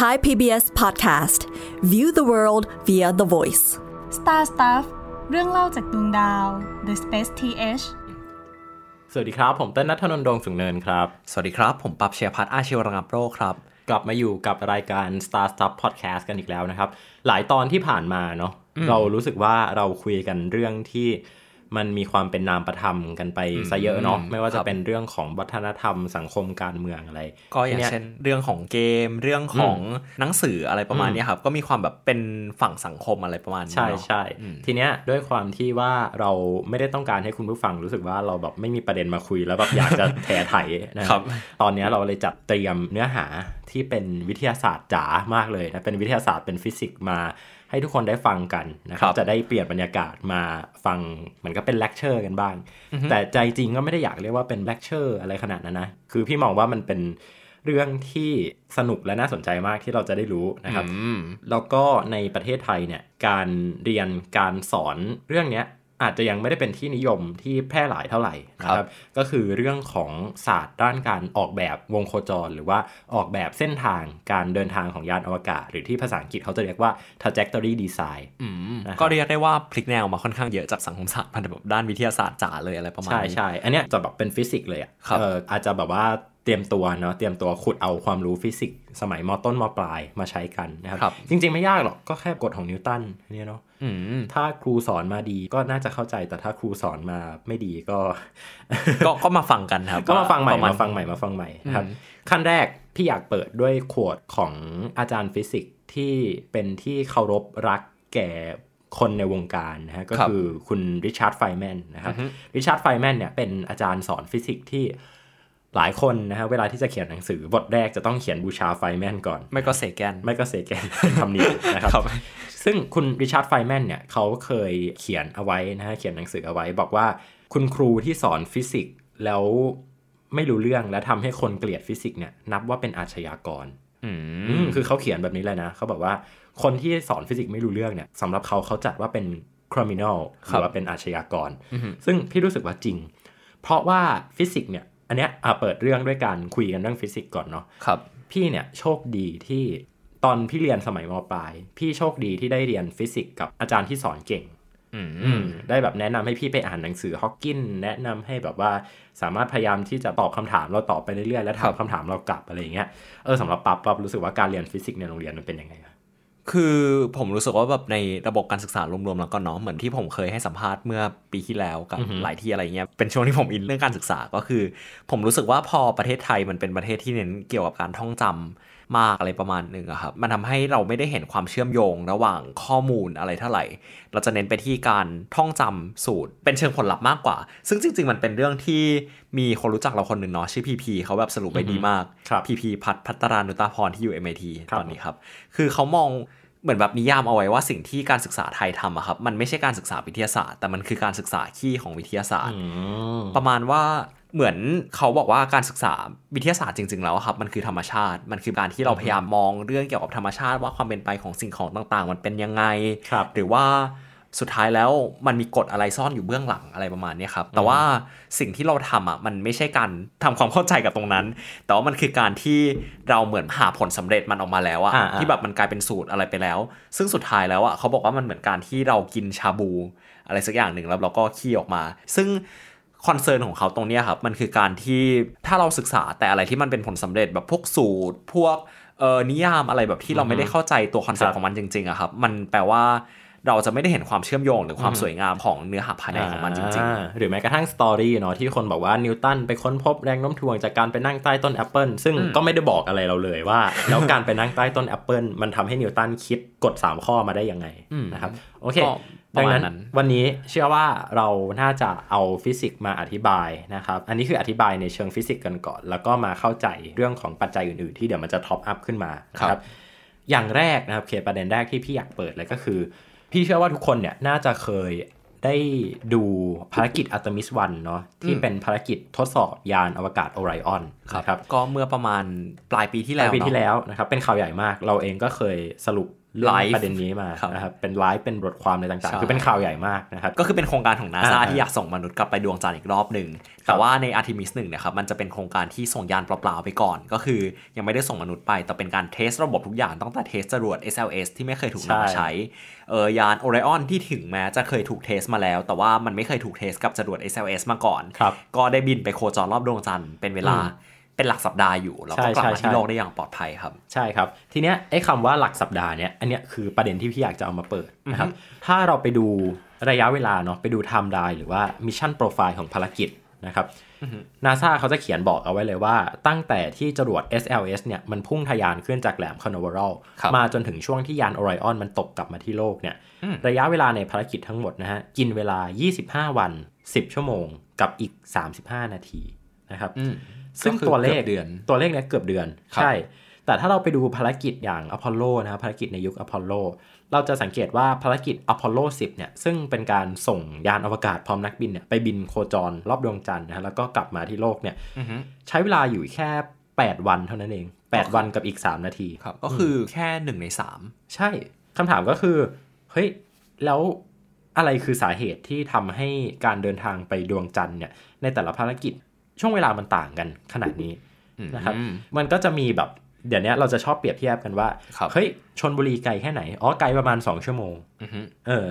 Thai PBS Podcast View the world via the voice Star Stuff เรื่องเล่าจากดวงดาว The Space TH สวัสดีครับ ผมเต้นนัทนนท์ดวงสุงเนินครับ สวัสดีครับ ผมปับเชียพัฒน์อาชีวระงับโรคครับ กลับมาอยู่กับรายการ Star Stuff Podcast กันอีกแล้วนะครับ หลายตอนที่ผ่านมาเนาะเรารู้สึกว่าเราคุยกันเรื่องที่ มันมีความเป็นนามประธรรมกันไปซะเยอะเนาะไม่ว่าคจะรับเป็นเรื่องของวัฒนธรรมสังคมการเมืองอะไร ก็อย่างทีเช่นเรื่องของเกมเรื่องของหนังสืออะไรประมาณอืมเนี้ยครับ ก็มีความแบบเป็นฝั่งสังคมอะไรประมาณนี้ใช่เนอะใช่อืมทีเนี้ยด้วยความที่ว่าเราไม่ได้ต้องการให้คุณผู้ฟังรู้สึกว่าเราแบบไม่มีประเด็นมาคุยแล้วแบบอยากจะแถไถนะครับ ตอนเนี้ยเราเลยจัดเตรียมเนื้อหาที่เป็นวิทยาศาสตร์จ๋ามากเลยนะเป็นวิทยาศาสตร์เป็นฟิสิกส์มา ให้ทุกคนได้ฟังกันนะครับครับจะได้เปลี่ยนบรรยากาศมาฟังเหมือนก็เป็นเลคเชอร์กันบ้าง แต่ใจจริงก็ไม่ได้อยากเรียกว่าเป็นเลคเชอร์อะไรขนาดนั้นนะ คือพี่มองว่ามันเป็นเรื่องที่สนุกและน่าสนใจมากที่เราจะได้รู้นะครับอืมแล้วก็ในประเทศไทยเนี่ยการเรียนการสอนเรื่องเนี้ย อาจจะยังไม่ได้เป็นที่นิยมที่แพร่หลายเท่าไหร่นะคครัรับบก็คือเรื่องของศาสตร์ด้านการออกแบบวงโคจร หรือว่าออกแบบเส้นทางการเดินทางของยานอวกาศ หรือที่ภาษาอังกฤษเขาจะเรียกว่า trajectory design อืมนะครับก็เรียกได้ว่าพลิกแนวมาค่อนข้างเยอะจากสังคมศาสตร์มาแบบด้านวิทยาศาสตร์จ๋าเลยอะไรประมาณใช่นี้ใช่อันเนี้ยจะแบบเป็นฟิสิกส์เลยอะครับเอออาจจะแบบว่าเต รียมตัวเนาะเตรียมตัวขุดเอาความรู้ฟิสิกส์สมัยมต้นมปลายมาใช้กันนะครับครับจริง ๆ ไม่ยากหรอกก็แค่กฎของนิวตันเนี่ยเนาะอืมถ้าครูสอนมาดีก็น่าจะเข้าใจแต่ถ้าครูสอนมาไม่ดีก็ ก็ก็มาฟังกันครับก็มาฟังใหม่ประณมาฟังใหม่มาฟังใหม่นะครับอืมขั้นแรกพี่อยากเปิดด้วย quote ของอาจารย์ฟิสิกส์ที่เป็นที่เคารพรักแก่คนในวงการนะฮะก็คือคุณริชาร์ดไฟแมนนะครับริชาร์ดไฟแมนเนี่ยเป็นอาจารย์สอนฟิสิกส์ที่ หลายคนนะฮะเวลาที่จะเขียนหนังสือบทแรกจะต้องเขียนบูชาไฟแมนก่อน ไม่ก็เซแกน ไม่ก็เซแกนเป็นคำนี้นะครับครับ ซึ่งคุณริชาร์ดไฟแมนเนี่ยเขาเคยเขียนเอาไว้นะฮะเขียนหนังสือเอาไว้ บอกว่าคุณครูที่สอนฟิสิกส์แล้วไม่รู้เรื่องและทำให้คนเกลียดฟิสิกส์เนี่ยนับว่าเป็นอาชญากรอือืมมคือเขาเขียนแบบนี้เลยนะเขาบอกว่าคนที่สอนฟิสิกส์ไม่รู้เรื่องเนี่ยสำหรับเขาเขาจัดว่าเป็น criminal หรือว่าเป็นอาชญากร ซึ่งพี่รู้สึกว่าจริง เพราะว่าฟิสิกส์เนี่ย อันเนี้ยอะเปิดเรื่องด้วยการคุยกันเรื่องฟิสิกส์ก่อนเนาะครับ พี่เนี่ยโชคดีที่ตอนพี่เรียนสมัยมปลาย พี่โชคดีที่ได้เรียนฟิสิกส์กับอาจารย์ที่สอนเก่งอืมอืมได้แบบแนะนำให้พี่ไปอ่านหนังสือฮอกกินแนะนำให้แบบว่าสามารถพยายามที่จะตอบคำถามเราตอบไปเรื่อยๆแล้วถามคำถามเรากลับอะไรอย่างเงี้ยเออสำหรับปั๊บปั๊บรู้สึกว่าการเรียนฟิสิกส์ในโรงเรียนมันเป็นยังไงอะ คือผมรู้สึกว่าแบบในระบบการศึกษารวมๆแล้วก็เนาะเหมือนที่ผมเคยให้สัมภาษณ์เมื่อปีที่แล้วกับหลายที่อะไรเงี้ยเป็นช่วงที่ผมอินเรื่องการศึกษาก็คือ ผมรู้สึกว่าพอประเทศไทยมันเป็นประเทศที่เน้นเกี่ยวกับการท่องจำมากอะไรประมาณหนึ่งอะครับมันทำให้เราไม่ได้เห็นความเชื่อมโยงระหว่างข้อมูลอะไรเท่าไหร่ เราจะเน้นไปที่การท่องจำสูตร เป็นเชิงผลลัพธ์มากกว่า ซึ่งจริง ๆ มันเป็นเรื่องที่มีคนรู้จักเราคนหนึ่งเนาะชื่อพีพีเขาแบบสรุปไว้ดีมากครับพีพีพัฒพัตรานุตาพรที่อยู่ MIT ครับตอนนี้ครับ คือเขามอง เหมือนแบบนิยามเอาไว้ว่าสิ่งที่การศึกษาไทยทำอะครับ มันไม่ใช่การศึกษาวิทยาศาสตร์ แต่มันคือการศึกษาขี้ของวิทยาศาสตร์ ประมาณว่าเหมือนเขาบอกว่าการศึกษาวิทยาศาสตร์จริง ๆ แล้วอะครับ มันคือธรรมชาติ มันคือการที่เราพยายามมองเรื่องเกี่ยวกับธรรมชาติว่าความเป็นไปของสิ่งของต่าง ๆ มันเป็นยังไงครับหรือว่า สุดท้ายแล้วมันมีกฎอะไรซ่อนอยู่เบื้องหลังอะไรประมาณเนี้ยครับ แต่ว่าสิ่งที่เราทำอะมันไม่ใช่การทำความเข้าใจกับตรงนั้น แต่ว่ามันคือการที่เราเหมือนหาผลสำเร็จมันออกมาแล้วอะอ่าๆที่แบบมันกลายเป็นสูตรอะไรไปแล้ว ซึ่งสุดท้ายแล้วอะเขาบอกว่ามันเหมือนการที่เรากินชาบู อะไรสักอย่างหนึ่งแล้วเราก็ขี้ออกมา ซึ่งคอนเซิร์นของเขาตรงเนี้ยครับมันคือการที่ถ้าเราศึกษาแต่อะไรที่มันเป็นผลสำเร็จแบบพวกสูตร พวกเออนิยามอะไรแบบที่เราไม่ได้เข้าใจตัว concept ครับของมันจริงๆอะครับ มันแปลว่า เราจะไม่ได้เห็นความเชื่อมโยงหรือความสวยงามของเนื้อหาภายในของมันจริงอ่าหรือแม้กระทั่ง story เนาะที่คนบอกว่านิวตันไปค้นพบแรงโน้มถ่วงจากการไปนั่งใต้ต้นแอปเปิลซึ่งก็ไม่ได้บอกอะไรเราเลยว่า แล้วการไปนั่งใต้ต้นแอปเปิลมันทำให้นิวตันคิดกฎ 3 ข้อมาได้ยังไงนะครับโอเคก็ปดัระงมาณนั้นดังนั้นวันนี้เชื่อว่าเราน่าจะเอาฟิสิกส์มาอธิบายนะครับ อันนี้คืออธิบายในเชิงฟิสิกส์กันก่อน แล้วก็มาเข้าใจเรื่องของปัจจัยอื่นๆ ที่เดี๋ยวมันจะ top up ขึ้นมานะครับ อย่างแรกนะครับเคประเด็นแรกที่พี่อยากเปิดเลยก็คือ พี่เชื่อว่าทุกคนเนี่ยน่าจะเคยได้ดูภารกิจอาร์เทมิส one เนาะที่เป็นภารกิจทดสอบยานอวกาศโอไรออนนะครับก็เมื่อประมาณปลายปีที่แล้ลายปีที่แล้วนะครับเป็นข่าวใหญ่มากเราเองก็เคยสรุป เรื่อง Live ประเด็นนี้มาครับนะครับเป็นไลฟ์เป็นบทความอะไรต่างใช่ๆคือเป็นข่าวใหญ่มากนะครับก็คือเป็นโครงการของนาซาอ่าที่อยากส่งมนุษย์กลับไปดวงจันทร์อีกรอบหนึ่งแต่ว่าใน Artemis 1เนี่ยครับมันจะเป็นโครงการที่ส่งยานเปล่าๆไปก่อน ก็คือยังไม่ได้ส่งมนุษย์ไป แต่เป็นการเทสระบบทุกอย่างตั้งแต่เทสจรวด SLS ที่ไม่เคยถูกนำมาใช่ใช้เออยาน Orion ที่ถึงแม้จะเคยถูกเทสมาแล้ว แต่ว่ามันไม่เคยถูกเทสกับจรวด SLS มาก่อนครับก็ได้บินไปโคจรรอบดวงจันทร์เป็นเวลาอืม เป็นหลักสัปดาห์อยู่แล้วก็ใช่กลับมาใช่ที่ใช่โลกได้อย่างปลอดภัยครับ ใช่ครับ ทีเนี้ยไอ้คำว่าหลักสัปดาห์เนี้ยอันเนี้ยคือประเด็นที่พี่อยากจะเอามาเปิดนะครับถ้าเราไปดูระยะเวลาเนาะไปดูไทม์ไลน์หรือว่า mission profile ของภารกิจนะครับนาซาเขาจะเขียนบอกเอาไว้เลยว่า ตั้งแต่ที่จรวด SLS เนี่ยมันพุ่งทะยานขึ้นจากแหลมคานาเวอรัลครับมาจนถึงช่วงที่ยานโอไรออนมันตกกลับมาที่โลกเนี่ยระยะเวลาในภารกิจทั้งหมดนะฮะกินเวลา 25 วัน 10 ชั่วโมงกับอีก 35 นาทีนะครับอืม ซึ่งก็คือตัวเลขเกือบเดือนตัวเลขเนี้ยเกือบเดือนครับใช่ แต่ถ้าเราไปดูภารกิจอย่างอพอลโลนะครับภารกิจในยุคอพอลโล เราจะสังเกตว่าภารกิจอพอลโล 10 เนี่ย ซึ่งเป็นการส่งยานอวกาศพร้อมนักบินเนี่ยไปบินโคจรรอบดวงจันทร์นะฮะแล้วก็กลับมาที่โลกเนี่ยอือฮึใช้เวลาอยู่แค่ 8 วันเท่านั้นเอง 8 วันกับอีก 3 นาทีครับก็คือแค่หนึ่งในสามใช่คำถามก็คือเฮ้ยแล้วอะไรคือสาเหตุที่ทำให้การเดินทางไปดวงจันทร์เนี่ยในแต่ละภารกิจ ช่วงเวลามันต่างกันขนาดนี้นะครับอืมมันก็จะมีแบบเดี๋ยวนี้เราจะชอบเปรียบเทียบกันว่าครับเฮ้ยชนบุรีไกลแค่ไหน อ๋อไกลประมาณ 2 ชั่วโมงอือฮึเออ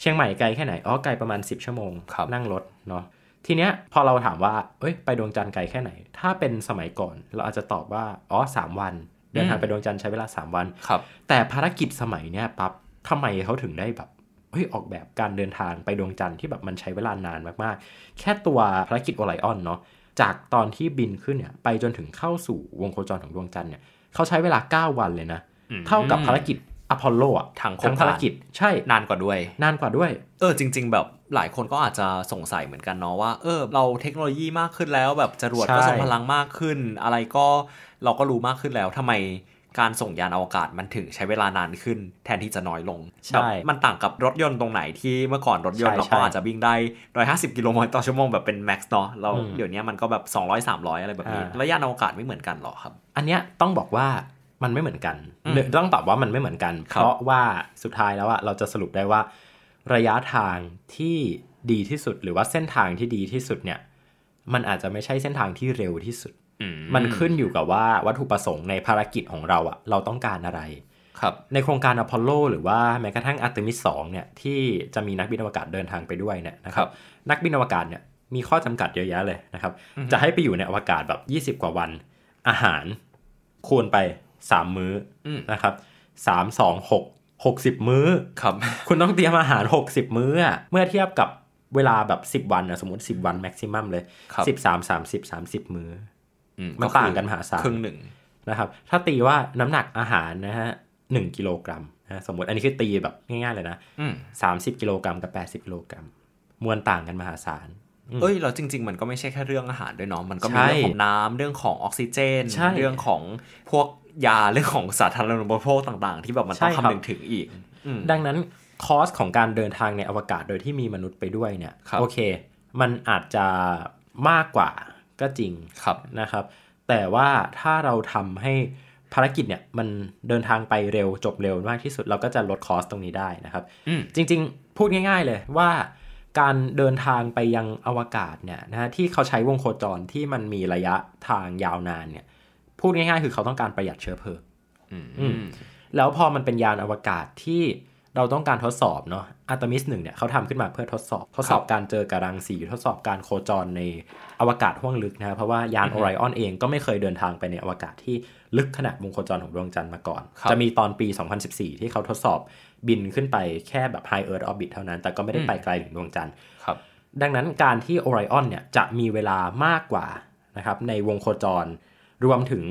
เชียงใหม่ไกลแค่ไหน อ๋อไกลประมาณ 10 ชั่วโมงครับนั่งรถเนาะ ทีเนี้ยพอเราถามว่า เอ้ยไปดวงจันทร์ไกลแค่ไหน ถ้าเป็นสมัยก่อน เราอาจจะตอบว่า อ๋อสามวัน เดินทางไปดวงจันทร์ใช้เวลา 3 วัน ครับ แต่ภารกิจสมัยเนี้ยปั๊บทำไมเขาถึงได้แบบ เฮ้ยออกแบบการเดินทางไปดวงจันทร์ที่แบบมันใช้เวลานานมากๆ แค่ตัวภารกิจโอไลออนเนาะจากตอนที่บินขึ้นเนี่ยไปจนถึงเข้าสู่วงโคจรของดวงจันทร์เนี่ยเขาใช้เวลา 9 วันเลยนะอืมเท่ากับภารกิจอพอลโลอะทั้งโครงทั้งภารกิจใช่นานกว่าด้วย นานกว่าด้วย เออจริง ๆ แบบหลายคนก็อาจจะสงสัยเหมือนกันเนาะว่าเออเราเทคโนโลยีมากขึ้นแล้วแบบจรวดก็ใช่ส่งพลังมากขึ้น อะไรก็เราก็รู้มากขึ้นแล้วทำไม การส่งยานอวกาศมันถึงใช้เวลานานขึ้น แทนที่จะน้อยลงใช่แบบมันต่างกับรถยนต์ตรงไหนที่เมื่อก่อนรถยนต์ใช่เราใช่ก็อาจจะวิ่งได้150กิโลเมตรต่อชั่วโมงแบบเป็น max เนาะเราอืมเดี๋ยวนี้มันก็แบบ200 300อะไรแบบนี้อ่าแล้วยานอวกาศไม่เหมือนกันหรอครับ อันเนี้ยต้องบอกว่ามันไม่เหมือนกันอืมหรือต้องตอบว่ามันไม่เหมือนกันครับเพราะว่าสุดท้ายแล้วอะเราจะสรุปได้ว่า ระยะทางที่ดีที่สุดหรือว่าเส้นทางที่ดีที่สุดเนี่ย มันอาจจะไม่ใช่เส้นทางที่เร็วที่สุดอื มันขึ้นอยู่กับว่าวัตถุประสงค์ในภารกิจของเราอะเราต้องการอะไรครับในโครงการอพอลโลหรือว่าแม้กระทั่งอาร์เตมิส2เนี่ยที่จะมีนักบินอวกาศเดินทางไปด้วยเนี่ยนะคครัรับบนักบินอวกาศเนี่ยมีข้อจำกัดเยอะแยะเลยนะครับ จะให้ไปอยู่ในอวกาศแบบ 20 กว่าวัน อาหารคูณไป 3 มื้ออมนะครับ3 2 6 60มื้อครับ คุณต้องเตรียมอาหาร 60 มื้ออะเมื่อเทียบกับเวลาแบบ 10 วันนะสมมติ 10 วันแม็กซิมัมเลยครับ13 30 30 มื้ออื มันต่างกันมหาศาลครึ่งหนึ่งนะครับ ถ้าตีว่าน้ำหนักอาหารนะฮะหนึ่งกิโลกรัมนะสมมติอันนี้คือตีแบบง่ายๆเลยนะอืมสามสิบกิโลกรัมกับแปดสิบกิโลกรัมมวลต่างกันมหาศาลเอ้ยเราจริง ๆ มันก็ไม่ใช่แค่เรื่องอาหารด้วยเนาะมันก็มีใช่เรื่องของน้ำเรื่องของออกซิเจนใช่เรื่องของพวกยาเรื่องของสาธารณูปโภคต่างๆ ที่แบบมันต้องใช่ครับคำนึงถึงอีกอืมดังนั้นคอสของการเดินทางในอวกาศโดยที่มีมนุษย์ไปด้วยเนี่ยครับโอเค มันอาจจะมากกว่า ก็จริงครับนะครับ แต่ว่าถ้าเราทำให้ภารกิจเนี่ยมันเดินทางไปเร็วจบเร็วมากที่สุด เราก็จะลดคอสตรงนี้ได้นะครับอืมจริง ๆ พูดง่าย ๆ เลยว่าการเดินทางไปยังอวกาศเนี่ยนะฮะที่เขาใช้วงโคจรที่มันมีระยะทางยาวนานเนี่ยพูดง่ายๆ คือเขาต้องการประหยัดเชื้อเพลิงอืมอืมแล้วพอมันเป็นยานอวกาศที่ เราต้องการทดสอบเนาะอาร์ตมิสหนึ่งเนี่ยเขาทำขึ้นมาเพื่อทดสอบ ทดสอบการเจอกับรังสี ทดสอบการโคจรในอวกาศห้วงลึกนะเพราะว่ายานโอไรออนเองก็ไม่เคยเดินทางไปในอวกาศที่ลึกขนาดวงโคจรของดวงจันทร์มาก่อนครับจะมีตอนปี 2014 ที่เขาทดสอบบินขึ้นไปแค่แบบ High Earth Orbit เท่านั้น แต่ก็ไม่ได้ไปไกลถึงดวงจันทร์ครับดังนั้นการที่โอไรออนเนี่ยจะมีเวลามากกว่านะครับในวงโคจร รวมถึง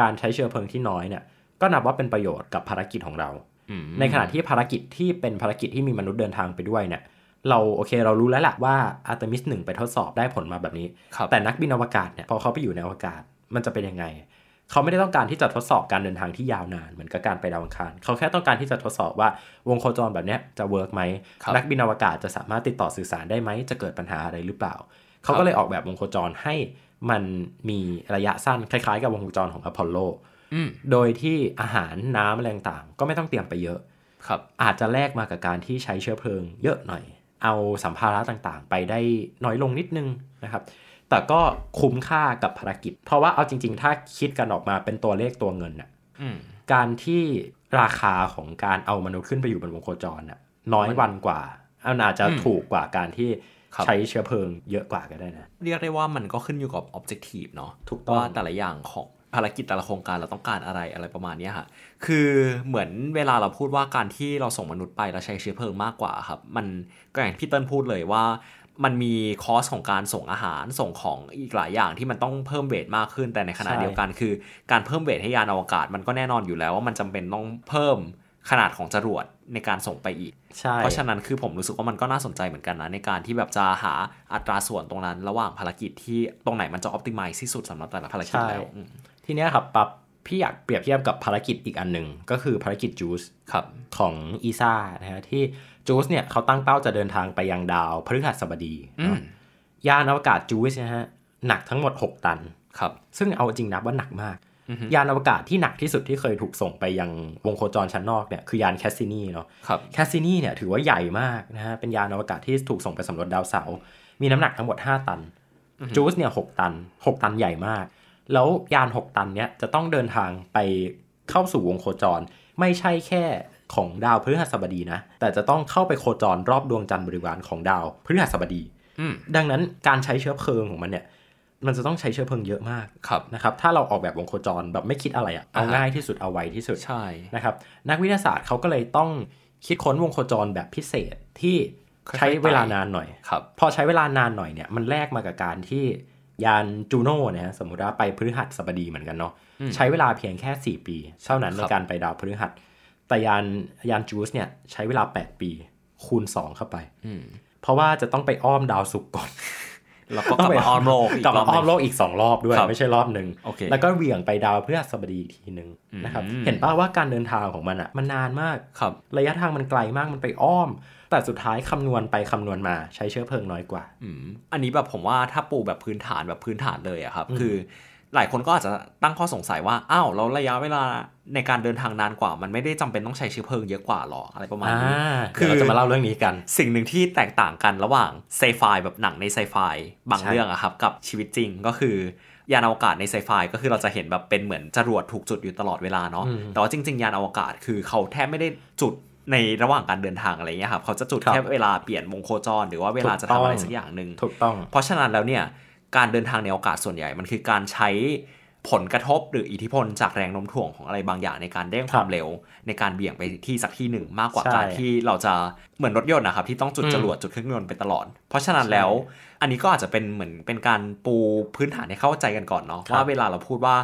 การใช้เชื้อเพลิงที่น้อยเนี่ยก็นับว่าเป็นประโยชน์กับภารกิจของเราอืม ในขณะที่ภารกิจที่เป็นภารกิจที่มีมนุษย์เดินทางไปด้วยเนี่ย เราโอเคเรารู้แล้วแหละว่าอาร์เทมิสหนึ่งไปทดสอบได้ผลมาแบบนี้ครับแต่นักบินอวกาศเนี่ยพอเขาไปอยู่ในอวกาศมันจะเป็นยังไง เขาไม่ได้ต้องการที่จะทดสอบการเดินทางที่ยาวนานเหมือนกับการไปดาวอังคาร เขาแค่ต้องการที่จะทดสอบว่าวงโคจรแบบเนี้ยจะ work ไหมครับนักบินอวกาศจะสามารถติดต่อสื่อสารได้ไหมจะเกิดปัญหาอะไรหรือเปล่า เขาก็เลยออกแบบวงโคจรให้มันมีระยะสั้นคล้ายๆ กับวงโคจรของอพอลโลอืม โดยที่อาหารน้ำอะไรต่างๆก็ไม่ต้องเตรียมไปเยอะ ครับ อาจจะแลกมากับการที่ใช้เชื้อเพลิงเยอะหน่อย เอาสัมภาระต่างๆ ไปได้น้อยลงนิดนึงนะครับ แต่ก็คุ้มค่ากับภารกิจ เพราะว่าเอาจริง ๆ ถ้าคิดกันออกมาเป็นตัวเลขตัวเงินน่ะอืมการที่ราคาของการเอามนุษย์ขึ้นไปอยู่บนวงโคจรน่ะน้อยวันกว่าอันอาจจะอืมถูกกว่าการที่ครับใช้เชื้อเพลิงเยอะกว่าก็ได้นะ เรียกได้ว่ามันก็ขึ้นอยู่กับ objective เนาะถูกต้องว่าแต่ละอย่างของ ภารกิจแต่ละโครงการเราต้องการอะไรอะไรประมาณเนี้ยค่ะคือเหมือนเวลาเราพูดว่าการที่เราส่งมนุษย์ไปแล้วใช้เชื้อเพลิงมากกว่าครับ มันก็อย่างที่พี่เติ้ลพูดเลยว่ามันมีคอสของการส่งอาหารส่งของอีกหลายอย่างที่มันต้องเพิ่มเวทมากขึ้นแต่ในขณะใช่เดียวกันคือ การเพิ่มเวทให้ยานอวกาศ มันก็แน่นอนอยู่แล้วว่ามันจำเป็นต้องเพิ่มขนาดของจรวดในการส่งไปอีกใช่เพราะฉะนั้นคือผมรู้สึกว่ามันก็น่าสนใจเหมือนกันนะ ในการที่แบบจะหาอัตราส่วนตรงนั้น ระหว่างภารกิจที่ตรงไหนมันจะ optimize ที่สุดสำหรับแต่ละภารกิจแล้วอืม ทีเนี้ยครับปั๊บพี่อยากเปรียบเทียบกับภารกิจอีกอันหนึ่งก็คือภารกิจจูสครับของอีซ่านะฮะที่จูสเนี่ยเขาตั้งเป้าจะเดินทางไปยังดาวพฤหัสบดีอืมยานอวกาศจูสนะฮะหนักทั้งหมด 6 ตันครับซึ่งเอาจริงนับว่าหนักมากอือฮึยานอวกาศที่หนักที่สุดที่เคยถูกส่งไปยังวงโคจรชั้นนอกเนี่ยคือยานแคสซินีเนาะครับแคสซินีเนี่ยถือว่าใหญ่มากนะฮะเป็นยานอวกาศที่ถูกส่งไปสำรวจดาวเสาร์มีน้ำหนักทั้งหมด 5 ตันจูสเนี่ยหตัน 6 ตันใหญ่มาก แล้วยาน 6 ตันเนี่ยจะต้องเดินทางไปเข้าสู่วงโคจร ไม่ใช่แค่ของดาวพฤหัสบดีนะ แต่จะต้องเข้าไปโคจรรอบดวงจันทร์บริวารของดาวพฤหัสบดีอืมดังนั้นการใช้เชื้อเพลิงของมันเนี่ย มันจะต้องใช้เชื้อเพลิงเยอะมากครับนะครับ ถ้าเราออกแบบวงโคจรแบบไม่คิดอะไรอะเอาอ่าฮะง่ายที่สุดเอาไวที่สุดใช่นะครับ นักวิทยาศาสตร์เขาก็เลยต้องคิดค้นวงโคจรแบบพิเศษที่ค่อยๆใช้เวลาไปนานหน่อยครับพอใช้เวลานานหน่อยเนี่ย มันแลกมากับการที่ ยานจูโน่เนี่ยสมมุติว่าไปพฤหัสบดีเหมือนกันเนาะอืมใช้เวลาเพียงแค่ 4 ปี เท่านั้นคในรับการไปดาวพฤหัส แต่ยานยานจูสเนี่ยใช้เวลา 8 ปี คูณ 2 เข้าไปอืมเพราะว่าจะต้องไปอ้อมดาวศุกร์ก่อนแล้วก็กลับมาออนโลกอีกกลับรมาอบหอ้อมนึ่งโลกอีก 2 รอบด้วยครับไม่ใช่รอบหนึ่งโอเคแล้วก็เหวี่ยงไปดาวพฤหัสบดีอีกทีหนึ่งนะครับอืมเห็นป่าว่าการเดินทางของมันอะมันนานมากครับระยะทางมันไกลมากมันไปอ้อม แต่สุดท้ายคำนวณไปคำนวณมาใช้เชื้อเพลิงน้อยกว่าอืมอันนี้แบบผมว่าถ้าปูแบบพื้นฐานแบบพื้นฐานเลยอะครับอืมคือ หลายคนก็อาจจะตั้งข้อสงสัยว่าอ้าวแล้วระยะเวลาในการเดินทางนานกว่า มันไม่ได้จำเป็นต้องใช้เชื้อเพลิงเยอะกว่าหรออะไรประมาณอ่านี้คือเราจะมาเล่าเรื่องนี้กัน สิ่งหนึ่งที่แตกต่างกันระหว่างไซไฟแบบหนังในไซไฟบางใช่เรื่องอะครับ กับชีวิตจริงก็คือยานอวกาศในไซไฟก็คือเราจะเห็นแบบเป็นเหมือนจรวดถูกจุดอยู่ตลอดเวลาเนาะ แต่ว่าจริง ๆ ยานอวกาศคือเขาแทบไม่ได้จุด ในระหว่างการเดินทางอะไรเงี้ยครับเขาจะจุดครับแค่เวลาเปลี่ยนวงโคจร หรือว่าเวลาจะทำอะไรสักอย่างหนึ่งถูกต้อง เพราะฉะนั้นแล้วเนี่ยการเดินทางในอวกาศส่วนใหญ่มันคือการใช้ผลกระทบหรืออิทธิพลจากแรงโน้มถ่วงของอะไรบางอย่างในการเร่งความเร็ว ในการเบี่ยงไปที่สักที่หนึ่งมากกว่าใช่การที่เราจะเหมือนรถยนต์นะครับที่ต้องจุดอืมจรวดจุดเครื่องยนต์ไปตลอด เพราะฉะนั้นใช่แล้ว อันนี้ก็อาจจะเป็นเหมือนเป็นการปูพื้นฐานให้เข้าใจกันก่อนเนาะครับว่าเวลาเราพูดว่า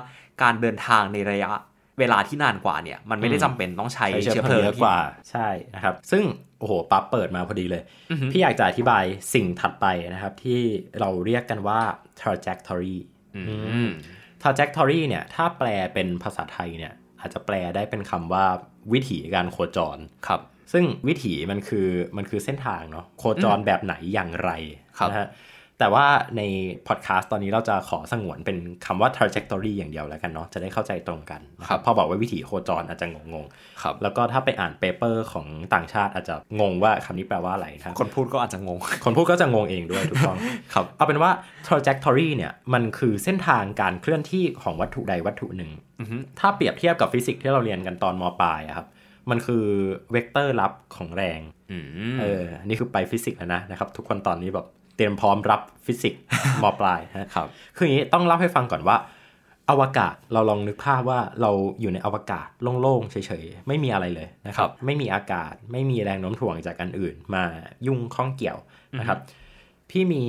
การเดินทางในระยะ เวลาที่นานกว่าเนี่ยมันไม่ได้อืมจำเป็นต้องใช้ใช้เชื้เชื้ออเพเพลิลิงงเยอะกว่าใช่นะครับ ซึ่งโอ้โหปั๊บเปิดมาพอดีเลยอือฮึพี่อยากจะอธิบายสิ่งถัดไปนะครับ ที่เราเรียกกันว่า trajectory อืม trajectory เนี่ยถ้าแปลเป็นภาษาไทยเนี่ยอาจจะแปลได้เป็นคำว่าวิถีการโคจรครับซึ่งวิถีมันคือมันคือเส้นทางเนาะโคจรแบบไหนอย่างไรครับนะฮะ แต่ว่าในพอดแคสต์ตอนนี้เราจะขอสงวนเป็นคำว่า trajectory อย่างเดียวแล้วกันเนาะจะได้เข้าใจตรงกันนะครับพอบอกว่าวิถีโคจรอาจจะงงครับๆแล้วก็ถ้าไปอ่านเปเปอร์ของต่างชาติอาจจะงงว่าคำนี้แปลว่าอะไรนะครับคนพูดก็อาจจะงง คนพูดก็จะงงเองด้วยถูกต้องครับเอาเป็นว่า trajectory เนี่ยมันคือเส้นทางการเคลื่อนที่ของวัตถุใดวัตถุหนึ่งอือฮึถ้าเปรียบเทียบกับฟิสิกส์ที่เราเรียนกันตอนมปลายอะครับมันคือเวกเตอร์ลัพธ์ของแรงอืมเออนี่คือไปฟิสิกส์แล้วนะนะครับ ทุกคนตอนนี้แบบ เตรียมพร้อมรับฟิสิกส์มปลายฮะครับคืออย่างนี้ต้องเล่าให้ฟังก่อนว่า อวกาศเราลองนึกภาพว่าเราอยู่ในอวกาศโล่งๆเฉยๆไม่มีอะไรเลยนะคครัรับบไม่มีอากาศไม่มีแรงโน้มถ่วงจากอันอื่น มายุ่งข้องเกี่ยวนะครับ พี่มี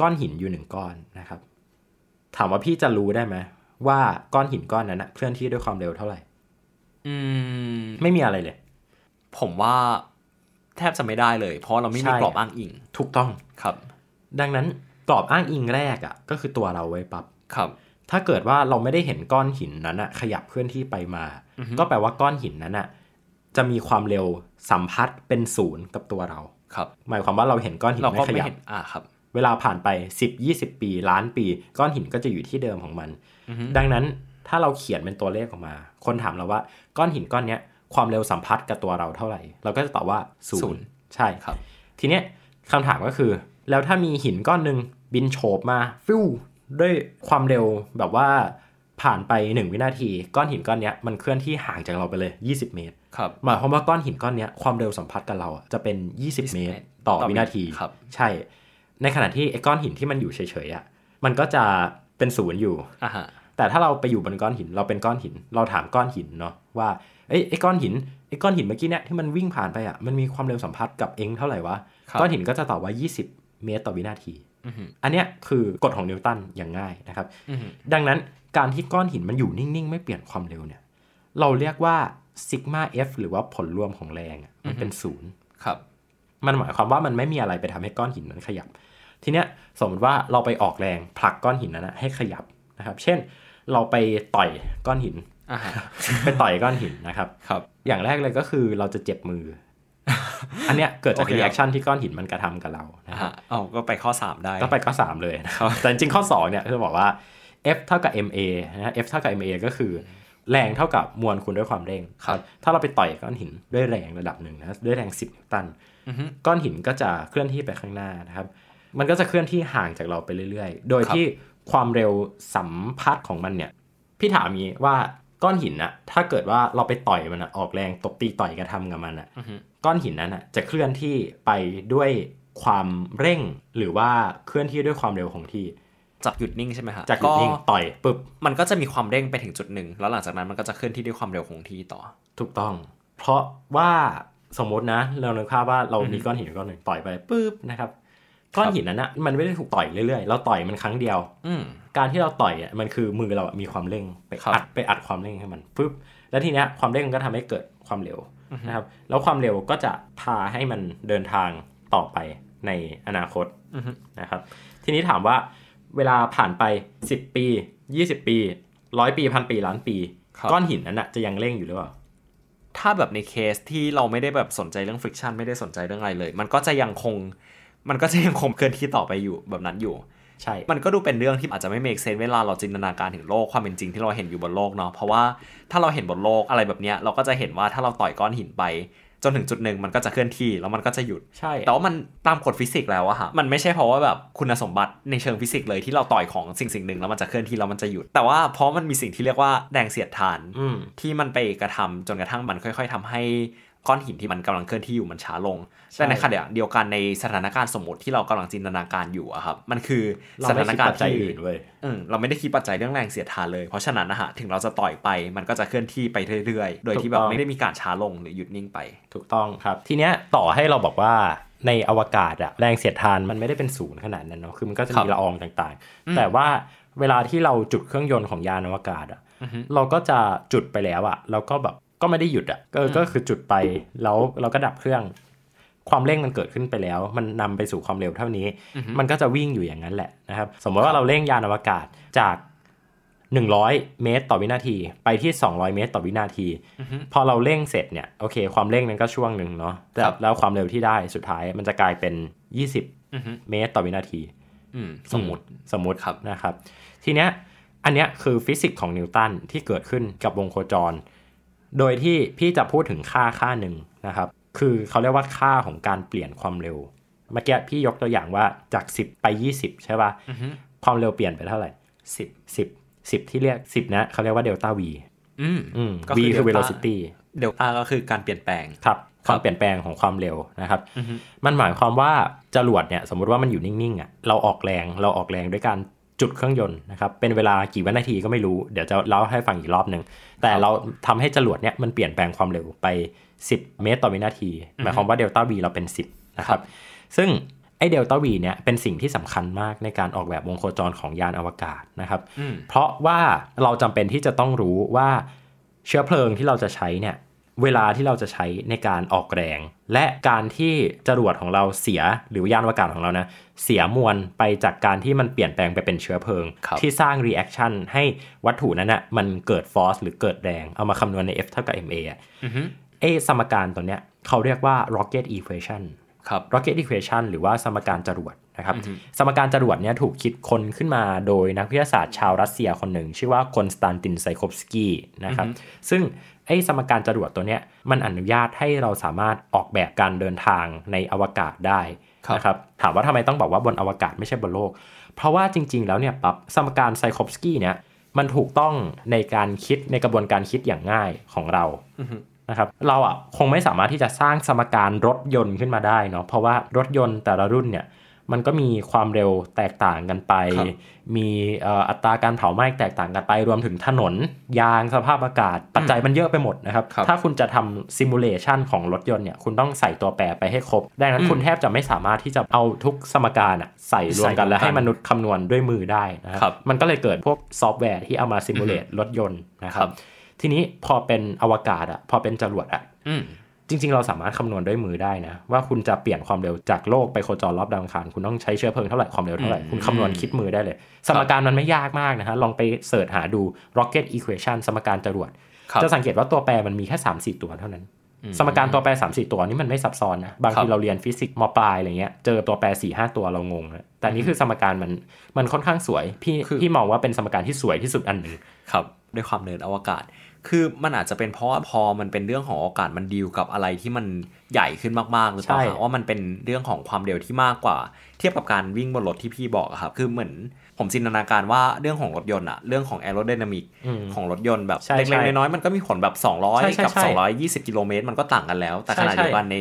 ก้อนหินอยู่หนึ่งก้อนนะครับ ถามว่าพี่จะรู้ได้ไหมว่าก้อนหินก้อนนั้นนะเคลื่อนที่ด้วยความเร็วเท่าไหร่ อืม ไม่มีอะไรเลย ผมว่าแทบจะไม่ได้เลย เพราะเราไม่มีใช่กรอบอ้างอิง ถูกต้องครับ ดังนั้นกรอบอ้างอิงแรกอะ่ะก็คือตัวเราไว้ยปับครับ ถ้าเกิดว่าเราไม่ได้เห็นก้อนหินนั้นอะขยับเคลื่อนที่ไปมา ก็แปลว่าก้อนหินนั้นอะจะมีความเร็วสัมพัทธ์เป็นศูนย์กับตัวเราครับ หมายความว่าเราเห็นก้อนหินเราก็ไม่ขไม่ยับเห็นอ่าครับ เวลาผ่านไป 10 20 ปีล้านปี ก้อนหินก็จะอยู่ที่เดิมของมันอือฮึดังนั้นถ้าเราเขียนเป็นตัวเลขออกมา คนถามเราว่าก้อนหินก้อนเนี้ยความเร็วสัมพัทธ์กับตัวเราเท่าไหร่ เราก็จะตอบว่าศูศูนนย์ย์ใช่ครับ ทีเนี้ยคำถามก็คือ แล้วถ้ามีหินก้อนหนึ่งบินโฉบมาฟิวด้วยความเร็วแบบว่าผ่านไป 1 วินาที ก้อนหินก้อนเนี้ยมันเคลื่อนที่ห่างจากเราไปเลย 20 เมตรครับหมายความว่าก้อนหินก้อนเนี้ยความเร็วสัมพัทธ์กับเราอะจะเป็น 20 เมตรต่อต่อวินาทีครับใช่ ในขณะที่ไอ้ก้อนหินที่มันอยู่เฉยๆอะมันก็จะเป็นศูนย์อยู่อ่าฮะแต่ถ้าเราไปอยู่บนก้อนหินเราเป็นก้อนหิน เราถามก้อนหินเนาะว่าเอ้ยไอ้ก้อนหินไอ้ก้อนหินเมื่อกี้เนี่ยที่มันวิ่งผ่านไปอะมันมีความเร็วสัมพัทธ์กับเองเท่าไหร่วะครับก้อนหินก็จะตอบว่า 20 เมตรต่อวินาทีอือฮึอันเนี้ยคือกฎของนิวตันอย่างง่ายนะครับอือฮึดังนั้นการที่ก้อนหินมันอยู่นิ่ง ๆ ไม่เปลี่ยนความเร็วเนี่ย เราเรียกว่า sigma F หรือว่าผลรวมของแรงอะมันเป็นศูนย์ครับ มันหมายความว่ามันไม่มีอะไรไปทำให้ก้อนหินนั้นขยับ ทีเนี้ยสมมติว่าเราไปออกแรงผลักก้อนหินนั้นนะให้ขยับนะครับ เช่น เราไปต่อยก้อนหินอ่าฮะไปต่อยก้อนหินนะครับครับ อย่างแรกเลยก็คือเราจะเจ็บมือ อันเนี้ยเกิดจากโอเค reaction ที่ก้อนหินมันกระทำกับเรานะอ่าครับฮะเอาก็ไปข้อ 3 ได้ก็ไปข้อ 3 เลยนะครับแต่จริงๆข้อ 2 เนี่ยคือบอกว่า F เท่ากับ ma นะฮะ F เท่ากับ ma ก็คือแรงเท่ากับมวลคูณด้วยความเร่งครับถ้าเราไปต่อยก้อนหินด้วยแรงระดับหนึ่งนะด้วยแรง 10 นิวตันอือฮึก้อนหินก็จะเคลื่อนที่ไปข้างหน้านะครับ มันก็จะเคลื่อนที่ห่างจากเราไปเรื่อยๆ โดยครับที่ความเร็วสัมพัทธ์ของมันเนี่ย พี่ถามอย่างนี้ว่าก้อนหินอะถ้าเกิดว่าเราไปต่อยมันอะออกแรงตบตีต่อยกระทำกับมันอะอือฮึ ก้อนหินนั้นอะจะเคลื่อนที่ไปด้วยความเร่งหรือว่าเคลื่อนที่ด้วยความเร็วของที่จากหยุดนิ่งใช่ไหมฮะจากหยุดนิ่งต่อยปุ๊บมันก็จะมีความเร่งไปถึงจุดหนึ่งแล้วหลังจากนั้นมันก็จะเคลื่อนที่ด้วยความเร็วคงที่ต่อ ถูกต้อง เพราะว่าสมมตินะ เรานึกภาพว่าเรามีก้อนหินก้อนหนึ่งต่อยไปปุ๊บนะครับก้อนหินนั้นนะมันไม่ได้ถูกต่อยเรื่อยๆ เราต่อยมันครั้งเดียว อืมการที่เราต่อยอะมันคือมือเราอะมีความเร่งไปครับอัดไปอัดความเร่งให้มันปุ๊บแล้วทีเนี้ยความเร่งมันก็ทำให้เกิดความเร็ว นะครับ แล้วความเร็วก็จะพาให้มันเดินทางต่อไปในอนาคตอือฮึนะครับ ทีนี้ถามว่าเวลาผ่านไป 10 ปี 20 ปีร้อยปีพันปีล้านปีครับก้อนหินนั้นอะจะยังเร่งอยู่หรือเปล่าถ้าแบบในเคสที่เราไม่ได้แบบสนใจเรื่อง friction ไม่ได้สนใจเรื่องอะไรเลย มันก็จะยังคง มันก็จะยังคงเคลื่อนที่ต่อไปอยู่แบบนั้นอยู่ ใช่ มันก็ดูเป็นเรื่องที่อาจจะไม่ make sense เวลาเราจินตนาการถึงโลกความเป็นจริงที่เราเห็นอยู่บนโลกเนาะ เพราะว่าถ้าเราเห็นบนโลกอะไรแบบเนี้ยเราก็จะเห็นว่าถ้าเราต่อยก้อนหินไปจนถึงจุดหนึ่งมันก็จะเคลื่อนที่แล้วมันก็จะหยุด ใช่ แต่ว่ามันตามกฎฟิสิกส์แล้วอะฮะ มันไม่ใช่เพราะว่าแบบคุณสมบัติในเชิงฟิสิกส์เลยที่เราต่อยของสิ่งสิ่งหนึ่งแล้วมันจะเคลื่อนที่แล้วมันจะหยุด แต่ว่าเพราะมันมีสิ่งที่เรียกว่าแรงเสียดทานอืมที่มันไปกระทำจนกระทั่งมันค่อย ๆทำให้ ก้อนหินที่มันกำลังเคลื่อนที่อยู่มันช้าลงใช่แต่ในขณะเดียวกันในสถานการณ์สมมติที่เรากำลังจินตนาการอยู่อะครับ มันคือสถานการณ์ที่เราไม่ถานคิดปัจจัยอื่นเว้ยเออเราไม่ได้คิดปัจจัยเรื่องแรงเสียดทานเลย เพราะฉะนั้นนะฮะถึงเราจะต่อยไป มันก็จะเคลื่อนที่ไปเรื่อยๆ โดยที่แบบถูกต้องไม่ได้มีการช้าลงหรือหยุดนิ่งไป ถูกต้องครับ ทีเนี้ยต่อให้เราบอกว่าในอวกาศอะแรงเสียดทานมันไม่ได้เป็นศูนย์ขนาดนั้นเนาะ คือมันก็จะครัมีบละอองต่างๆ แต่ว่าเวลาที่เราจุดเครื่องยนต์ของยานอวกาศอะเราก็จะจุดไปแล้วอะเราก็แบบ ก็ไม่ได้หยุดอะก็ก็คือจุดไปแล้วเราก็ดับเครื่อง ความเร่งมันเกิดขึ้นไปแล้ว มันนำไปสู่ความเร็วเท่านี้ มันก็จะวิ่งอยู่อย่างนั้นแหละนะครับ สมมติว่าเราเร่งยานอวกาศจาก 100 เมตรต่อวินาที ไปที่ 200 เมตรต่อวินาที พอเราเร่งเสร็จเนี่ยโอเค ความเร่งนั้นก็ช่วงหนึ่งเนาะแต่ครับแล้วความเร็วที่ได้สุดท้ายมันจะกลายเป็นอือฮึ20 เมตรต่อวินาทีอืมสมมติสมมุติครับนะครับ ทีเนี้ยอันเนี้ยคือฟิสิกส์ของนิวตันที่เกิดขึ้นกับวงโคจร โดยที่พี่จะพูดถึงค่าค่าหนึ่งนะครับ คือเขาเรียกว่าค่าของการเปลี่ยนความเร็ว เมื่อกี้พี่ยกตัวอย่างว่าจาก 10 ไป 20 ใช่ป่ะอือฮึความเร็วเปลี่ยนไปเท่าไหร่สิบ10 10 ที่เรียก 10 นะเขาเรียกว่าเดลต้า v อืมอืมก็ v คือคือ delta velocity เดลต้าก็คือการเปลี่ยนแปลงครับคครับวามเปลี่ยนแปลงของความเร็วนะครับอือฮึมันหมายความว่าจรวดเนี่ยสมมุติว่ามันอยู่นิ่งๆอะเราออกแรงเราออกแรงด้วยการ จุดเครื่องยนต์นะครับ เป็นเวลากี่วินาทีก็ไม่รู้ เดี๋ยวจะเล่าให้ฟังอีกรอบหนึ่ง แต่เราทำให้จรวดเนี่ยมันเปลี่ยนแปลงความเร็วไป 10 เมตรต่อวินาที หมายความว่าเดลต้า v เราเป็น 10 นะครับ ซึ่งไอเดลต้า v เนี่ยเป็นสิ่งที่สำคัญมากในการออกแบบวงโคจรของยานอวกาศนะครับอืมเพราะว่าเราจำเป็นที่จะต้องรู้ว่าเชื้อเพลิงที่เราจะใช้เนี่ยเวลาที่เราจะใช้ในการออกแรง และการที่จรวดของเราเสียหรือยานอวกาศของเรานะเสียมวลไปจากการที่มันเปลี่ยนแปลงไปเป็นเชื้อเพลิงครับที่สร้าง reaction ให้วัตถุนั้นน่ะมันเกิด force หรือเกิดแรง เอามาคำนวณใน F เท่ากับ ma อะอือฮึเอสมการตัวเนี้ยเขาเรียกว่า rocket equation ครับ rocket equation หรือว่าสมการจรวดนะครับ สมการจรวดเนี่ยถูกคิดค้นขึ้นมาโดยนักวิทยาศาสตร์ชาวรัสเซียคนหนึ่ง ชื่อว่าคอนสแตนตินไซคอฟสกี้นะครับ ซึ่งไอ้สมการจรวดตัวเนี้ยมันอนุญาตให้เราสามารถออกแบบการเดินทางในอวกาศได้ครับ นะครับถามว่าทำไมต้องบอกว่าบนอวกาศไม่ใช่บนโลก เพราะว่าจริง ๆ แล้วเนี่ยปั๊บสมการไซคอฟสกี้เนี่ยมันถูกต้องในการคิดในกระบวนการคิดอย่างง่ายของเรานะครับเราอะคงไม่สามารถที่จะสร้างสมการรถยนต์ขึ้นมาได้เนาะเพราะว่ารถยนต์แต่ละรุ่นเนี่ย มันก็มีความเร็วแตกต่างกันไปครับมีเอ่ออัตราการเผาไหม้แตกต่างกันไป รวมถึงถนน ยางสภาพอากาศ ปัจจัยมันเยอะไปหมดนะครับครับถ้าคุณจะทำ simulation ของรถยนต์เนี่ย คุณต้องใส่ตัวแปรไปให้ครบ ดังนั้นคุณแทบจะไม่สามารถที่จะเอาทุกสมการอะใส่รวมกันใส่รวมกันแล้วให้มนุษย์คำนวณด้วยมือได้นะคครัรับ มันก็เลยเกิดพวกซอฟต์แวร์ที่เอามา simulate รถยนต์นะคครัรับบทีนี้พอเป็นอวกาศอะพอเป็นจรวดอะอืม จริง ๆ เราสามารถคำนวณด้วยมือได้นะ ว่าคุณจะเปลี่ยนความเร็วจากโลกไปโคจรรอบดาวอังคาร คุณต้องใช้เชื้อเพลิงเท่าไหร่ความเร็วเท่าไหร่อืมคุณคำนวณคิดมือได้เลย สมการมันไม่ยากมากนะฮะลองไปเสิร์ชหาดู rocket equation สมการจรวดครับจะสังเกตว่าตัวแปรมันมีแค่ 3 4 ตัวเท่านั้น สมการตัวแปร 3 4 ตัวนี่มันไม่ซับซ้อนนะบางครัทีบเราเรียนฟิสิกส์มปลายอะไรเงี้ยเจอตัวแปร4 5ตัวเรางงนะแต่นี่คือสมการมันมันค่อนข้างสวยพี่คือพี่มองว่าเป็นสมการที่สวยที่สุดอันหนึ่งครับด้วยความเนินอวกาศ คือมันอาจจะเป็นเพราะว่าพอมันเป็นเรื่องของอวกาศมันดีลกับอะไรที่มันใหญ่ขึ้นมากๆหรือเปล่าใช่คะว่ามันเป็นเรื่องของความเร็วที่มากกว่า เทียบกับการวิ่งบนรถที่พี่บอกอะครับ คือเหมือนผมจินตนาการว่าเรื่องของรถยนต์อะเรื่องของแอโร d y นามิกอืมของรถยนต์แบบใช่เล็กใช่ๆน้อยๆมันก็มีผลแบบใช่ใช่200 กับใช่220 กิโลเมตรมันก็ต่างกันแล้ว แต่ใช่ขณะใช่เดียวกันใน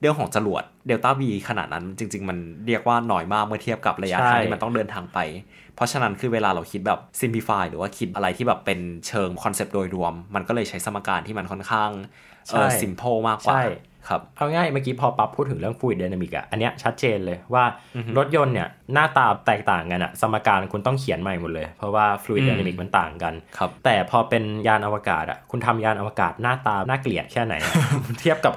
เรื่องของจรวดเดลต้าวีขนาดนั้นจริง ๆ มันเรียกว่าน้อยมากเมื่อเทียบกับระยะทางที่มันต้องเดินทางไป เพราะฉะนั้นคือเวลาเราคิดแบบ simplify หรือว่าคิดอะไรที่แบบเป็นเชิง concept โดยรวม มันก็เลยใช้สมการที่มันค่อนข้างเออใช่ simple มากกว่าใช่ครับเอาง่ายเมื่อกี้พอปั๊บพูดถึงเรื่อง fluid dynamic อะอันเนี้ยชัดเจนเลยว่ารถยนต์เนี่ยหน้าตาแตกต่างกันอะสมการคุณต้องเขียนใหม่หมดเลย เพราะว่า fluid อืม dynamic มันต่างกันครับแต่พอเป็นยานอวกาศอะคุณทำยานอวกาศหน้าตาน่าเกลียดแค่ไหนอะเทียบกับ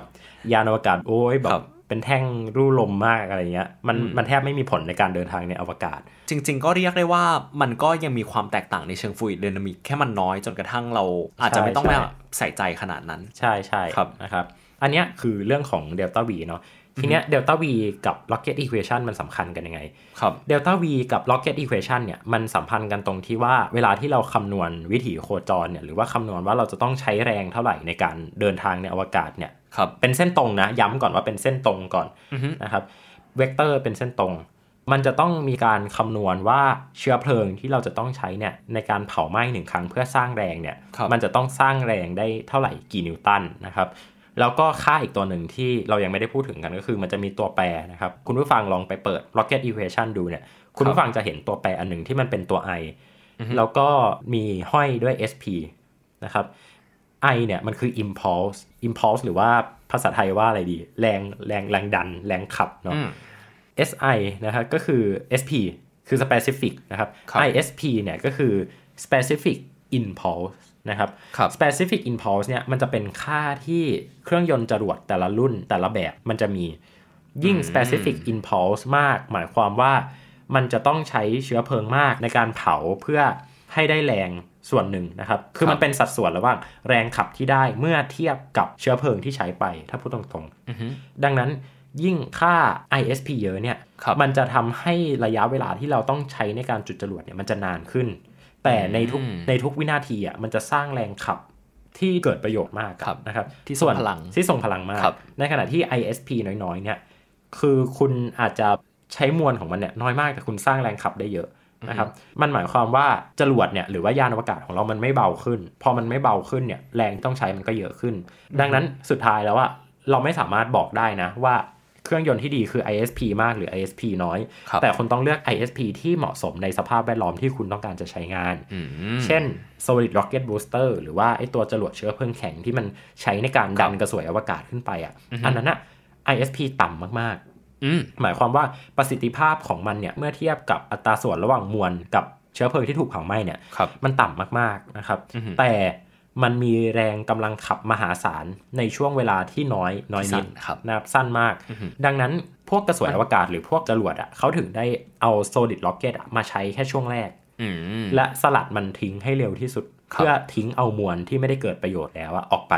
ยานอวกาศโอ้ยแบบครับเป็นแท่งรูลมมากอะไรเงี้ยมันอืมมันแทบไม่มีผลในการเดินทางในอวกาศ จริง ๆ ก็เรียกได้ว่ามันก็ยังมีความแตกต่างในเชิงฟ l ู i ด d ด n นามิกแค่มันน้อยจนกระทั่งเราอาจจะไม่ต้องใช่มาใช่ใส่ใจขนาดนั้น ใช่ใช่ครับนะครับ อันเนี้ยคือเรื่องของ delta v เนาะทีเนี้ย delta v กับ rocket equation มันสำคัญกันยังไง ครับเดลต้า v กับ rocket equation เนี่ยมันสัมพันธ์กันตรงที่ว่าเวลาที่เราคำนวณวิถีโคจรเนี่ยหรือว่าคำนวณว่าเราจะต้องใช้แรงเท่าไหร่ในการเดินทางในอวกาศเนี่ย ครับเป็นเส้นตรงนะ ย้ำก่อนว่าเป็นเส้นตรงก่อนอือฮึนะครับเวกเตอร์เป็นเส้นตรง มันจะต้องมีการคำนวณว่าเชื้อเพลิงที่เราจะต้องใช้เนี่ยในการเผาไหม้หนึ่งครั้งเพื่อสร้างแรงเนี่ยครับมันจะต้องสร้างแรงได้เท่าไหร่กี่นิวตันนะครับแล้วก็ค่าอีกตัวหนึ่งที่เรายังไม่ได้พูดถึงกันก็คือมันจะมีตัวแปรนะครับ คุณผู้ฟังลองไปเปิด rocket equation ดูเนี่ย คุณผู้ฟังจะเห็นตัวแปรอันหนึ่งที่มันเป็นตัว i แล้วก็มีห้อยด้วย sp นะครับ i เนี่ยมันคือ impulse impulse หรือว่าภาษาไทยว่าอะไรดี แรงแรงแรงดัน แรงขับเนาะอืม SI นะครับก็คือ SP คือ specific นะครับครับ ISP เนี่ยก็คือ specific impulse นะครับครับ specific impulse เนี่ยมันจะเป็นค่าที่เครื่องยนต์จรวดแต่ละรุ่นแต่ละแบบมันจะมียิ่ง specific impulse มาก หมายความว่ามันจะต้องใช้เชื้อเพลิงมากในการเผาเพื่อให้ได้แรง ส่วนหนึ่งนะครับ คือมันเป็นสัดส่วนระหว่างแรงขับที่ได้เมื่อเทียบกับเชื้อเพลิงที่ใช้ไป ถ้าพูดตรงๆ ดังนั้นยิ่งค่า ISP เยอะเนี่ยครับมันจะทำให้ระยะเวลาที่เราต้องใช้ในการจุดจรวดเนี่ยมันจะนานขึ้น แต่ในทุกอืมในทุกวินาทีอะมันจะสร้างแรงขับที่เกิดประโยชน์มากครับนะครับ ที่ส่งวนพลังที่ส่งพลังมากครับในขณะที่ ISP น้อยๆ เนี่ย คือคุณอาจจะใช้มวลของมันเนี่ยน้อยมากแต่คุณสร้างแรงขับได้เยอะ นะครับมันหมายความว่าจรวดเนี่ยหรือว่ายานอวกาศของเรามันไม่เบาขึ้น พอมันไม่เบาขึ้นเนี่ยแรงที่ต้องใช้มันก็เยอะขึ้น ดังนั้นสุดท้ายแล้วอะเราไม่สามารถบอกได้นะว่าเครื่องยนต์ที่ดีคือ ISP มากหรือ ISP น้อยครับแต่คุณต้องเลือก ISP ที่เหมาะสมในสภาพแวดล้อมที่คุณต้องการจะใช้งานอืมเช่น solid rocket booster หรือว่าไอตัวจรวดเชื้อเพลิงแข็งที่มันใช้ในการดันกระสวยอวกาศขึ้นไปอะ อันนั้นอะ ISP ต่ำมากอืมๆ หมายความว่าประสิทธิภาพของมันเนี่ยเมื่อเทียบกับอัตราส่วนระหว่างมวลกับเชื้อเพลิงที่ถูกเผาไหม้เนี่ยครับมันต่ำมากๆนะครับอือฮึแต่มันมีแรงกำลังขับมหาศาลในช่วงเวลาที่น้อยน้อยนิดสั้นครับนะครับสั้นมาก ดังนั้นพวกกระสวยอวกาศหรือพวกจรวดอะเขาถึงได้เอา solid rocket อะมาใช้แค่ช่วงแรกอืมและสลัดมันทิ้งให้เร็วที่สุดครับเพื่อทิ้งเอามวลที่ไม่ได้เกิดประโยชน์แล้วอะออกไป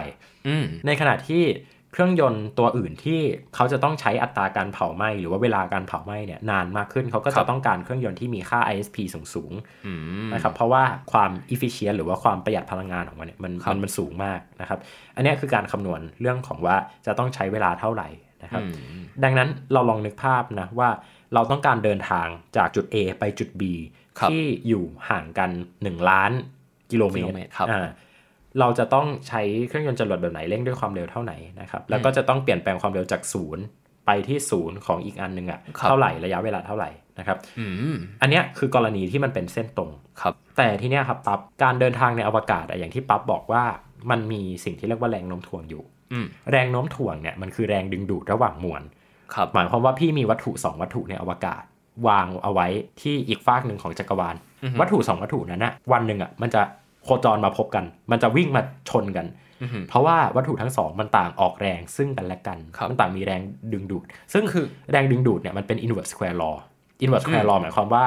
อืมในขณะที่ เครื่องยนต์ตัวอื่นที่เขาจะต้องใช้อัตราการเผาไหม้หรือว่าเวลาการเผาไหม้เนี่ยนานมากขึ้นเขาก็ครัจะบต้องการเครื่องยนต์ที่มีค่า ISP สูงสูงๆอืมนะครับเพราะว่าความ efficient หรือว่าความประหยัดพลังงานของมันเนี่ยมันครับมันมันสูงมากนะครับ อันเนี้ยคือการคำนวณเรื่องของว่าจะต้องใช้เวลาเท่าไหร่นะครับอืมดังนั้นเราลองนึกภาพนะว่าเราต้องการเดินทางจากจุด A ไปจุด B ครับที่อยู่ห่างกัน 1 ล้านกิโลเมกิตโลรเมตรครับอ่า เราจะต้องใช้เครื่องยนต์จรวดแบบไหนเร่งด้วยความเร็วเท่าไหร่นะครับแล้วก็จะต้องเปลี่ยนแปลงความเร็วจากศูนย์ไปที่ศูนย์ของอีกอันหนึ่งอะครับเท่าไหร่ระยะเวลาเท่าไหร่นะครับอืมอันเนี้ยคือกรณีที่มันเป็นเส้นตรงครับ แต่ทีเนี้ยครับปั๊บการเดินทางในอวกาศอะอย่างที่ปั๊บบอกว่ามันมีสิ่งที่เรียกว่าแรงโน้มถ่วงอยู่อืมแรงโน้มถ่วงเนี่ยมันคือแรงดึงดูดระหว่างมวลครับหมายความว่าพี่มีวัตถุ 2 วัตถุในอวกาศ วางเอาไว้ที่อีกฟากหนึ่งของจักรวาลอือฮึวัตถุ 2 วัตถุนั้นนะวันหนึ่งอะมันจะ โคจรมาพบกัน มันจะวิ่งมาชนกันอือฮึเพราะว่าวัตถุทั้งสองมันต่างออกแรงซึ่งกันและกันครับมันต่างมีแรงดึงดูด ซึ่งคือแรงดึงดูดเนี่ยมันเป็น inverse square law inverse อื square ม law หมายความว่า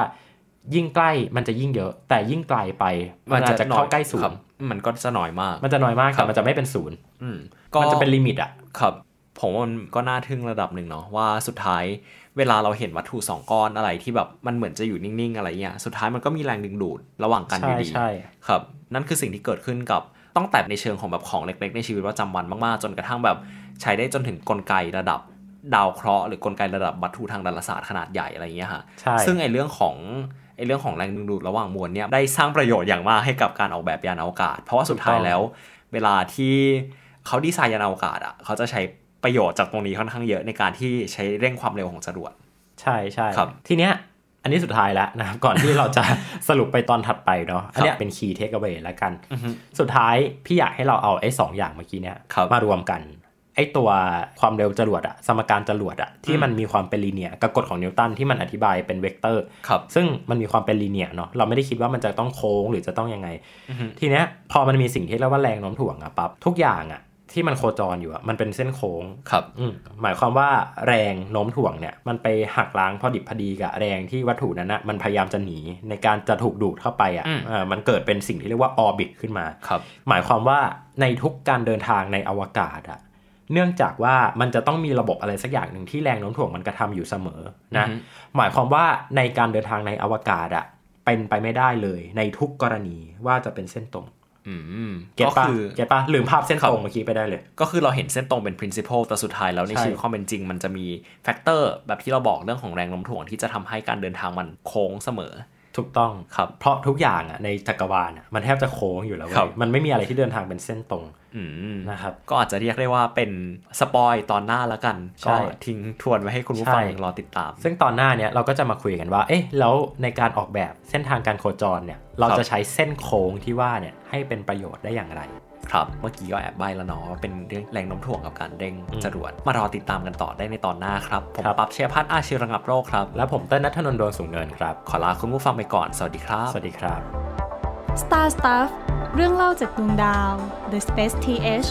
ยิ่งใกล้มันจะยิ่งเยอะ แต่ยิ่งไกลไปมันอาจจะเข้าใกล้ศูครันบย์มันก็จะน้อยมาก มันจะน้อยมากครัแต่บมันจะไม่เป็นศูนย์อืมมันจะเป็นลิมิตอะครับผมว่ามันก็น่าทึ่งระดับหนึ่งเนาะว่าสุดท้ายเวลาเราเห็นวัตถุสองก้อนอะไรที่แบบมันเหมือนจะอยู่นิ่งๆ อะไรเงี้ยสุดท้ายมันก็มีแรงดึงดูดระหว่างกันอใช่ยู่ดีใช่ครับ นั่นคือสิ่งที่เกิดขึ้นกับต้องแต่ในเชิงของแบบของเล็กๆ ในชีวิตประจำวันมากๆ จนกระทั่งแบบใช้ได้จนถึงกลไกระดับดาวเคราะห์หรือกลไกระดับวัตถุทางดาราศาสตร์ขนาดใหญ่อะไรเงี้ยฮะใช่ซึ่งไอ้เรื่องของไอ้เรื่องของแรงดึงดูดระหว่างมวลเนี่ยได้สร้างประโยชน์อย่างมากให้กับการออกแบบยานอวกาศ เพราะว่าสุดท้ายแล้ว เวลาที่เขาดีไซน์ยานอวกาศอะเขาจะใช้ประโยชน์จากตรงนี้ค่อนข้างเยอะในการที่ใช้เร่งความเร็วของจรวด ใช่ใช่ครับทีเนี้ย อันนี้สุดท้ายแล้วนะครับก่อนที่เราจะสรุปไปตอนถัดไปเนาะอันเนี้ยเป็น key takeaway แล้วกันอือฮึสุดท้ายพี่อยากให้เราเอาไอ้สองอย่างเมื่อกี้เนี้ยครับมารวมกันไอ้ตัวความเร็วจรวดอะสมการจรวดอะที่อืมมันมีความเป็น linear กับกฎของนิวตันที่มันอธิบายเป็นเวกเตอร์ครับซึ่งมันมีความเป็น linear เนาะเราไม่ได้คิดว่ามันจะต้องโค้งหรือจะต้องยังไงอือฮึทีเนี้ยพอมันมีสิ่งที่เรียกว่าแรงโน้มถ่วงอะปั๊บทุกอย่างอะ ที่มันโคจรอยู่อะมันเป็นเส้นโค้งครับอืมหมายความว่าแรงโน้มถ่วงเนี่ย มันไปหักล้างพอดิบพอดีกับแรงที่วัตถุนั้นนะมันพยายามจะหนีในการจะถูกดูดเข้าไปอืมอะ่ะเออมันเกิดเป็นสิ่งที่เรียกว่าออร์บิทขึ้นมาครับ หมายความว่าในทุกการเดินทางในอวกาศอะเนื่องจากว่ามันจะต้องมีระบบอะไรสักอย่างหนึ่งที่แรงโน้มถ่วงมันกระทำอยู่เสมอนะอือฮึหมายความว่าในการเดินทางในอวกาศอะเป็นไปไม่ได้เลยในทุกกรณีว่าจะเป็นเส้นตรงอืม get ก็ปะคือ get ปะลืมภาพเส้นครับตรงเมื่อกี้ไปได้เลย ก็คือเราเห็นเส้นตรงเป็น principle แต่สุดท้ายแล้วในใช่ชีวิตความเป็นจริง มันจะมี factor แบบที่เราบอกเรื่องของแรงโน้มถ่วงที่จะทำให้การเดินทางมันโค้งเสมอ ถูกต้องครับ เพราะทุกอย่างอะในจักรวาลอะมันแทบจะโค้งอยู่แล้วเว้ยครับมันไม่มีอะไรที่เดินทางเป็นเส้นตรงอืมนะครับ ก็อาจจะเรียกได้ว่าเป็น spoil ตอนหน้าแล้วกันใช่ก็ทิ้งทวนไว้ให้คุณผู้ฟังใช่รอติดตาม ซึ่งตอนหน้าเนี้ยเราก็จะมาคุยกันว่า เอ๊ะแล้วในการออกแบบเส้นทางการโคจรเนี่ย เราครับจะใช้เส้นโค้งที่ว่าเนี่ยให้เป็นประโยชน์ได้อย่างไร ครับเมื่อกี้ก็แอบใบแล้วเนาะว่าเป็นเรื่องแรงโน้มถ่วงกับการเร่งอืมจรวดมารอติดตามกันต่อได้ในตอนหน้าครับ ผมครับปั๊บเชียร์พัฒน์อาชีระงับโรคครับ แล้วผมเต้นนัทนนท์ดวงสูงเนินครับ ขอลาคุณผู้ฟังไปก่อน สวัสดีครับ สวัสดีครับ Star Stuff เรื่องเล่าจากดวงดาว The Space TH